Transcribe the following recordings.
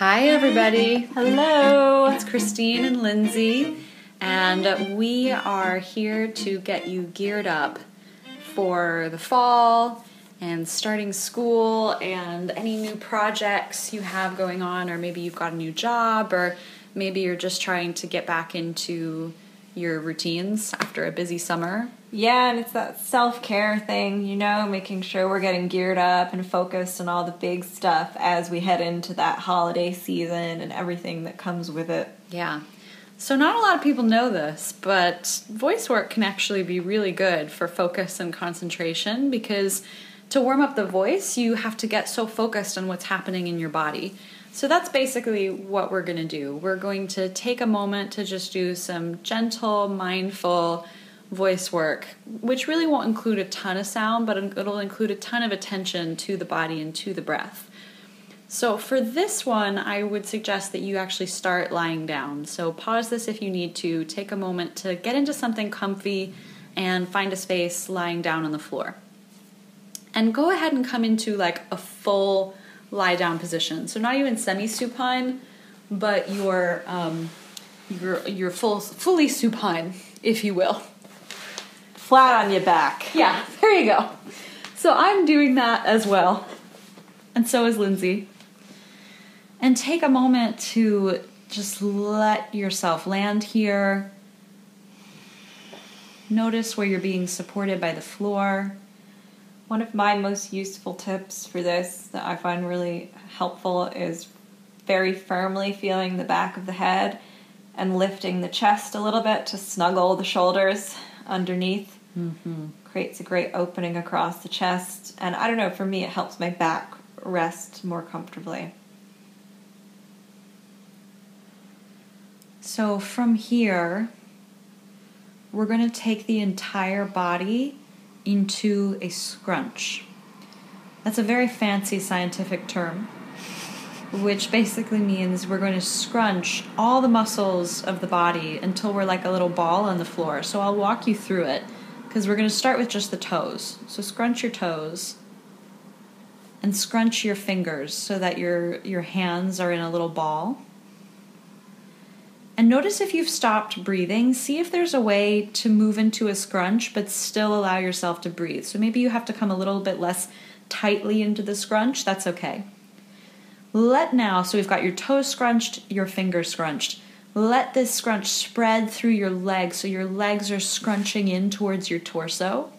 Hi, everybody. Hello. It's Christine and Lindsay, and we are here to get you geared up for the fall and starting school and any new projects you have going on, or maybe you've got a new job, or maybe you're just trying to get back into your routines after a busy summer. Yeah, and it's that self care thing, you know, making sure we're getting geared up and focused on all the big stuff as we head into that holiday season and everything that comes with it. Yeah. So, not a lot of people know this, but voice work can actually be really good for focus and concentration because to warm up the voice, you have to get so focused on what's happening in your body. So, that's basically what we're going to do. We're going to take a moment to just do some gentle, mindful voice work, which really won't include a ton of sound, but it'll include a ton of attention to the body and to the breath. So, for this one, I would suggest that you actually start lying down. So, pause this if you need to. Take a moment to get into something comfy and find a space lying down on the floor. And go ahead and come into like a full lie down position. So, not even semi supine, but your um, your your full fully supine, if you will. Flat on your back. Yeah, there you go. So I'm doing that as well. And so is Lindsay. And take a moment to just let yourself land here. Notice where you're being supported by the floor. One of my most useful tips for this that I find really helpful is very firmly feeling the back of the head and lifting the chest a little bit to snuggle the shoulders underneath. Mm-hmm. Creates a great opening across the chest. And I don't know, for me, it helps my back rest more comfortably. So from here, we're going to take the entire body into a scrunch. That's a very fancy scientific term, which basically means we're going to scrunch all the muscles of the body until we're like a little ball on the floor. So I'll walk you through it because we're going to start with just the toes. So scrunch your toes and scrunch your fingers so that your your hands are in a little ball. And notice if you've stopped breathing, see if there's a way to move into a scrunch but still allow yourself to breathe. So maybe you have to come a little bit less tightly into the scrunch, that's okay. Let now, so we've got your toes scrunched, your fingers scrunched. Let this scrunch spread through your legs so your legs are scrunching in towards your torso.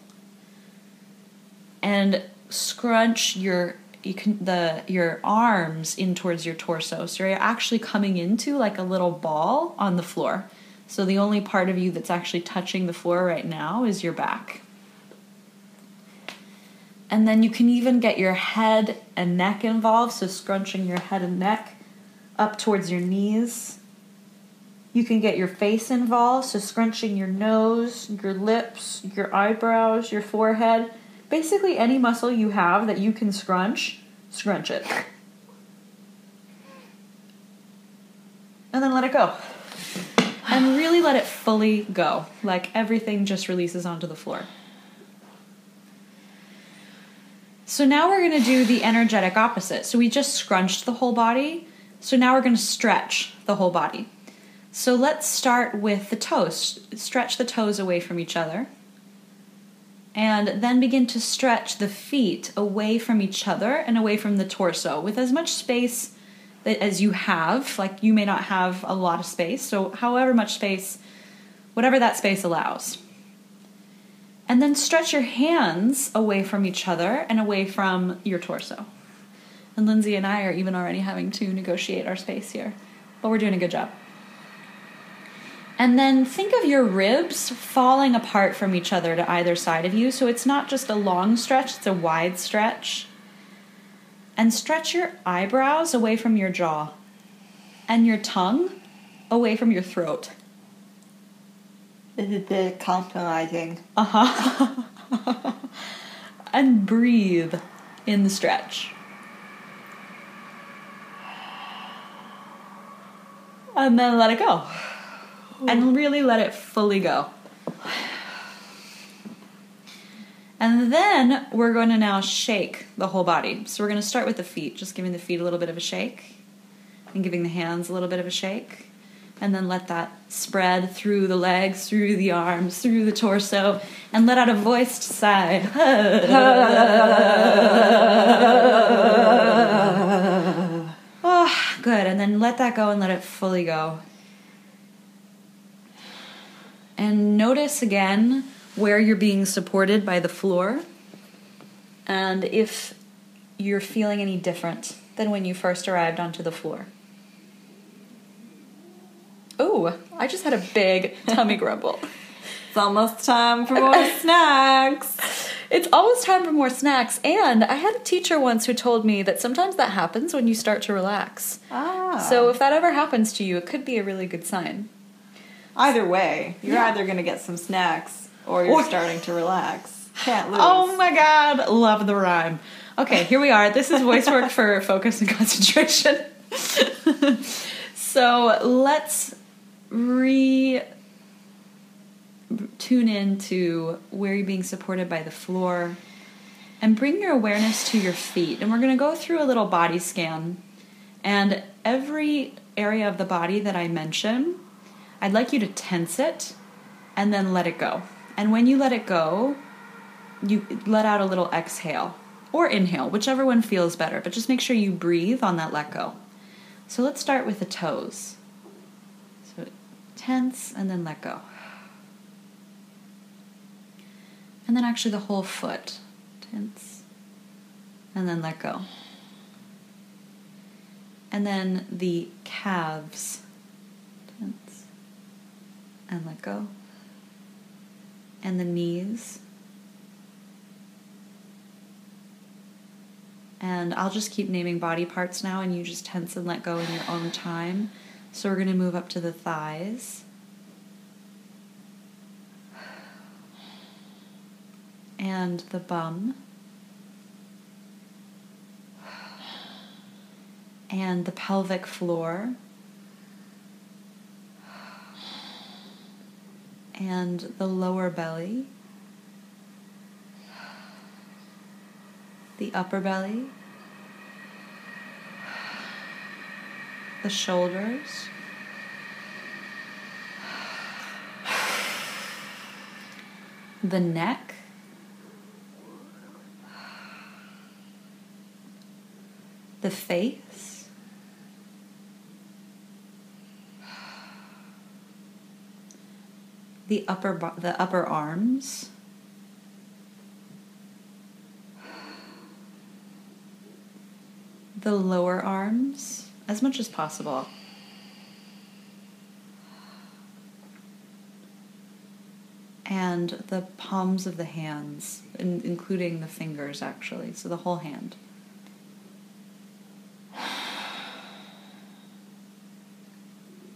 And scrunch your you can the your arms in towards your torso. So you're actually coming into like a little ball on the floor. So the only part of you that's actually touching the floor right now is your back. And then you can even get your head and neck involved, so scrunching your head and neck up towards your knees. You can get your face involved, so scrunching your nose, your lips, your eyebrows, your forehead. Basically, any muscle you have that you can scrunch, scrunch it. And then let it go. And really let it fully go. Like everything just releases onto the floor. So now we're going to do the energetic opposite. So we just scrunched the whole body. So now we're going to stretch the whole body. So let's start with the toes. Stretch the toes away from each other. And then begin to stretch the feet away from each other and away from the torso with as much space as you have. Like you may not have a lot of space, so however much space, whatever that space allows. And then stretch your hands away from each other and away from your torso. And Lindsay and I are even already having to negotiate our space here, but we're doing a good job. And then think of your ribs falling apart from each other to either side of you. So it's not just a long stretch, it's a wide stretch. And stretch your eyebrows away from your jaw and your tongue away from your throat. This is a bit compromising. Uh huh. and breathe in the stretch. And then let it go. And mm. really let it fully go. And then we're going to now shake the whole body. So we're going to start with the feet, just giving the feet a little bit of a shake. and giving the hands a little bit of a shake. And then let that spread through the legs, through the arms, through the torso, and let out a voiced sigh. oh, good. And then let that go and let it fully go. And notice again where you're being supported by the floor and if you're feeling any different than when you first arrived onto the floor. Oh, I just had a big tummy grumble. It's almost time for more snacks. It's almost time for more snacks. And I had a teacher once who told me that sometimes that happens when you start to relax. Ah. So if that ever happens to you, it could be a really good sign. Either way, you're Yeah. either going to get some snacks or you're Or- starting to relax. Can't oh lose. Oh my god, love the rhyme. Okay, here we are. This is voice work for focus and concentration. so let's re tune in to where you're being supported by the floor and bring your awareness to your feet. And we're going to go through a little body scan. And every area of the body that I mention, I'd like you to tense it and then let it go. And when you let it go, you let out a little exhale or inhale, whichever one feels better, but just make sure you breathe on that let go. So let's start with the toes. So tense and then let go. And then actually the whole foot. Tense and then let go. And then the calves. And let go. And the knees. And I'll just keep naming body parts now, and you just tense and let go in your own time. So we're going to move up to the thighs. And the bum. And the pelvic floor. And the lower belly. the upper belly, the shoulders, the neck, the face, the upper the upper arms. the lower arms as much as possible. And the palms of the hands, in, including the fingers, actually, so the whole hand.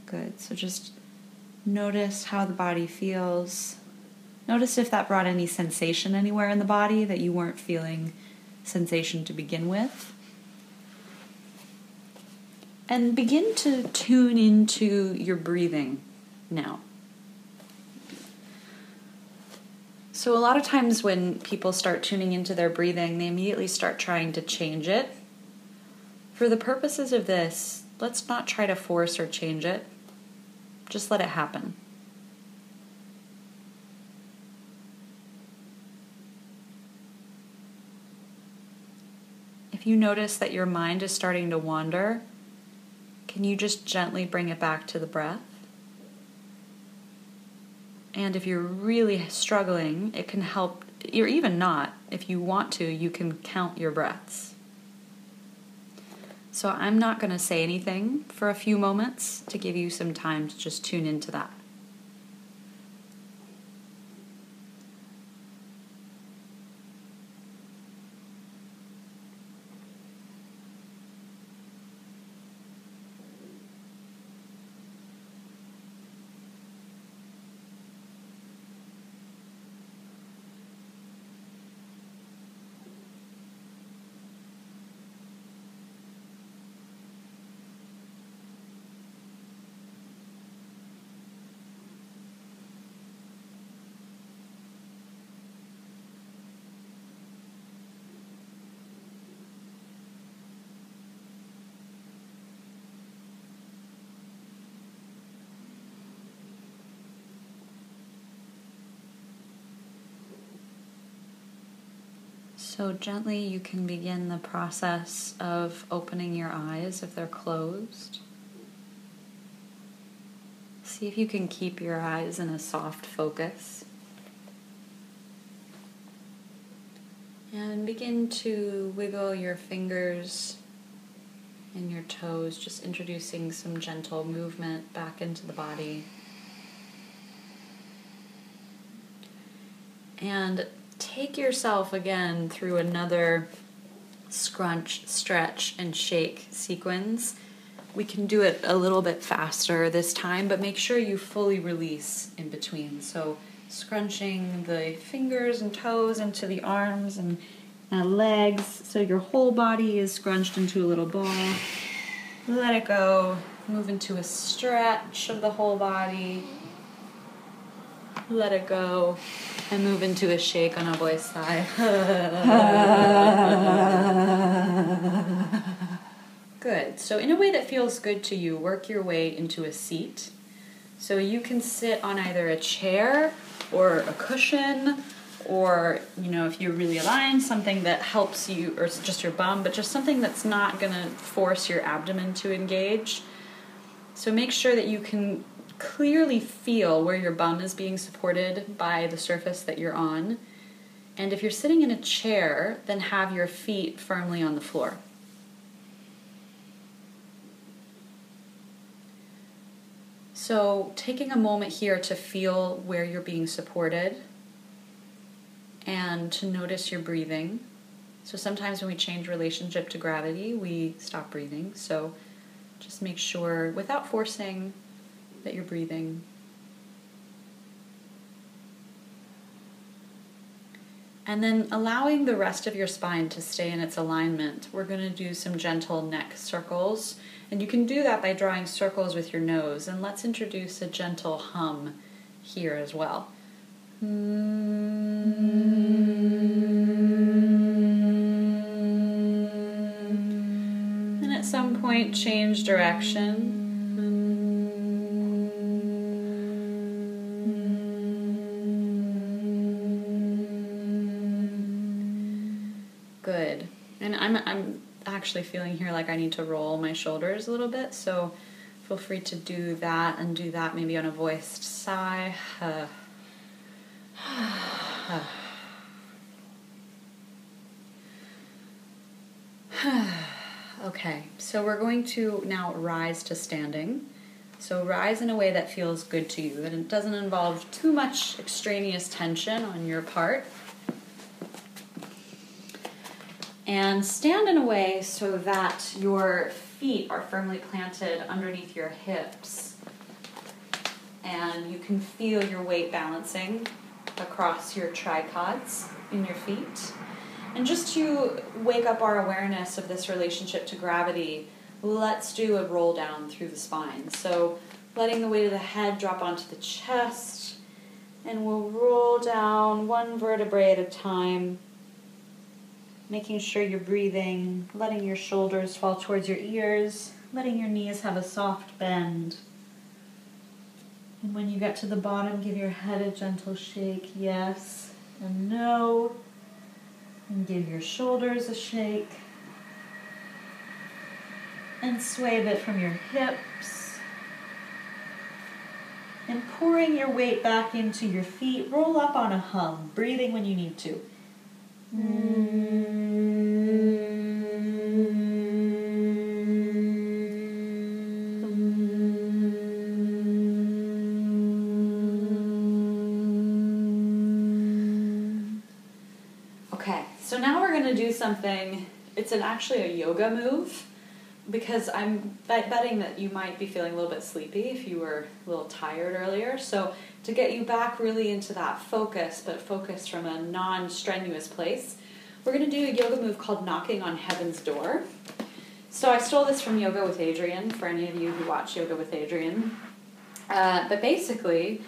Good. So just notice how the body feels. Notice if that brought any sensation anywhere in the body that you weren't feeling sensation to begin with and begin to tune into your breathing now. So, a lot of times when people start tuning into their breathing, they immediately start trying to change it. For the purposes of this, let's not try to force or change it, just let it happen. If you notice that your mind is starting to wander, can you just gently bring it back to the breath? And if you're really struggling, it can help, or even not, if you want to, you can count your breaths. So I'm not going to say anything for a few moments to give you some time to just tune into that. So, gently, you can begin the process of opening your eyes if they're closed. See if you can keep your eyes in a soft focus. And begin to wiggle your fingers and your toes, just introducing some gentle movement back into the body. And take yourself again through another scrunch, stretch, and shake sequence. We can do it a little bit faster this time, but make sure you fully release in between. So, scrunching the fingers and toes into the arms and uh, legs so your whole body is scrunched into a little ball. Let it go. Move into a stretch of the whole body. Let it go and move into a shake on a voiced sigh. good. So, in a way that feels good to you, work your way into a seat. So, you can sit on either a chair or a cushion, or, you know, if you're really aligned, something that helps you, or just your bum, but just something that's not going to force your abdomen to engage. So, make sure that you can clearly feel where your bum is being supported by the surface that you're on. And if you're sitting in a chair, then have your feet firmly on the floor. So, taking a moment here to feel where you're being supported and to notice your breathing. So, sometimes when we change relationship to gravity, we stop breathing. So, just make sure without forcing that you're breathing. And then allowing the rest of your spine to stay in its alignment, we're going to do some gentle neck circles. And you can do that by drawing circles with your nose. And let's introduce a gentle hum here as well. And at some point, change direction. Actually feeling here like I need to roll my shoulders a little bit, so feel free to do that and do that maybe on a voiced sigh. okay, so we're going to now rise to standing. So rise in a way that feels good to you, that it doesn't involve too much extraneous tension on your part and stand in a way so that your feet are firmly planted underneath your hips and you can feel your weight balancing across your tripods in your feet. And just to wake up our awareness of this relationship to gravity, let's do a roll down through the spine. So, letting the weight of the head drop onto the chest, and we'll roll down one vertebrae at a time making sure you're breathing, letting your shoulders fall towards your ears, letting your knees have a soft bend. And when you get to the bottom, give your head a gentle shake, yes and no. And give your shoulders a shake. And sway a bit from your hips. And pouring your weight back into your feet, roll up on a hum, breathing when you need to. Okay, so now we're going to do something. It's an actually a yoga move because I'm betting that you might be feeling a little bit sleepy if you were a little tired earlier. So to get you back really into that focus, but focus from a non strenuous place, we're going to do a yoga move called Knocking on Heaven's Door. So I stole this from Yoga with Adriene, for any of you who watch Yoga with Adriene. Uh, but basically,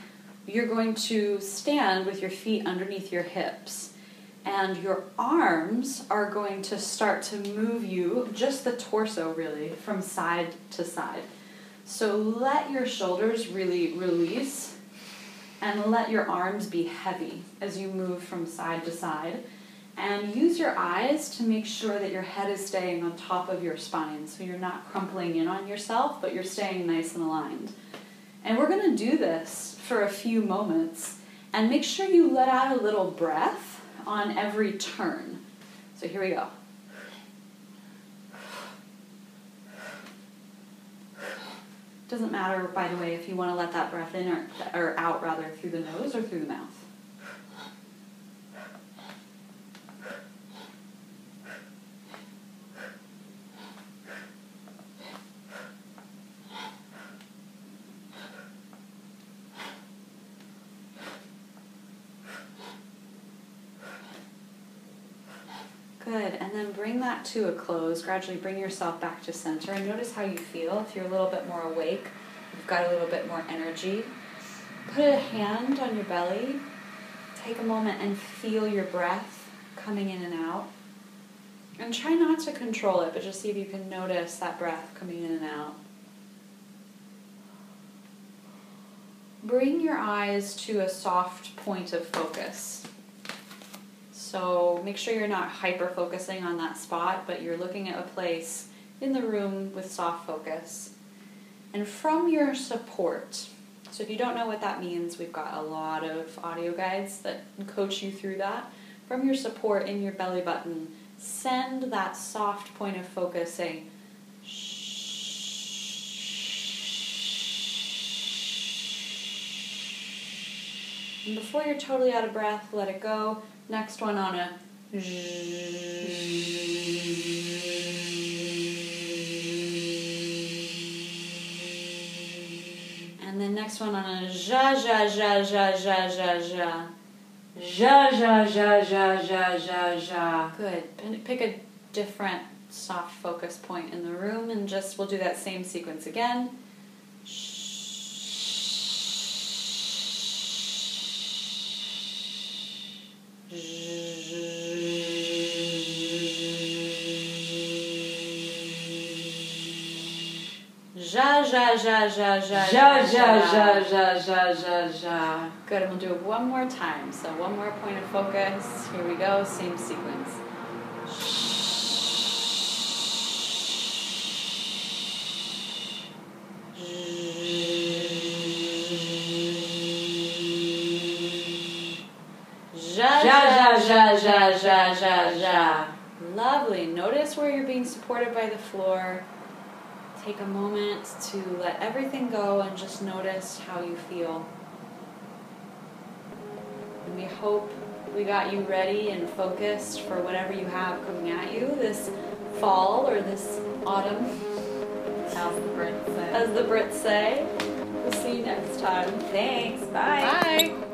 you're going to stand with your feet underneath your hips, and your arms are going to start to move you, just the torso really, from side to side. So let your shoulders really release and let your arms be heavy as you move from side to side. And use your eyes to make sure that your head is staying on top of your spine. So you're not crumpling in on yourself, but you're staying nice and aligned. And we're going to do this for a few moments. And make sure you let out a little breath on every turn. So here we go. Doesn't matter, by the way, if you want to let that breath in or, or out rather through the nose or through the mouth. Good, and then bring that to a close. Gradually bring yourself back to center and notice how you feel. If you're a little bit more awake, you've got a little bit more energy. Put a hand on your belly. Take a moment and feel your breath coming in and out. And try not to control it, but just see if you can notice that breath coming in and out. Bring your eyes to a soft point of focus. So make sure you're not hyper focusing on that spot, but you're looking at a place in the room with soft focus. And from your support, so if you don't know what that means, we've got a lot of audio guides that coach you through that. From your support in your belly button, send that soft point of focus saying, And before you're totally out of breath, let it go. Next one on a and then next one on a ja ja ja ja ja ja ja. Ja ja ja ja ja ja ja. Good. Pick a different soft focus point in the room and just we'll do that same sequence again. Ja, ja, ja, ja, ja, Ja ja ja ja ja ja ja. Good, and we'll do it one more time. So one more point of focus. Here we go, same sequence. Ja ja ja ja ja ja ja. Lovely. Notice where you're being supported by the floor. Take a moment to let everything go and just notice how you feel. And we hope we got you ready and focused for whatever you have coming at you this fall or this autumn, As the Brits say. as the Brits say. We'll see you next time. Thanks. Bye. Bye.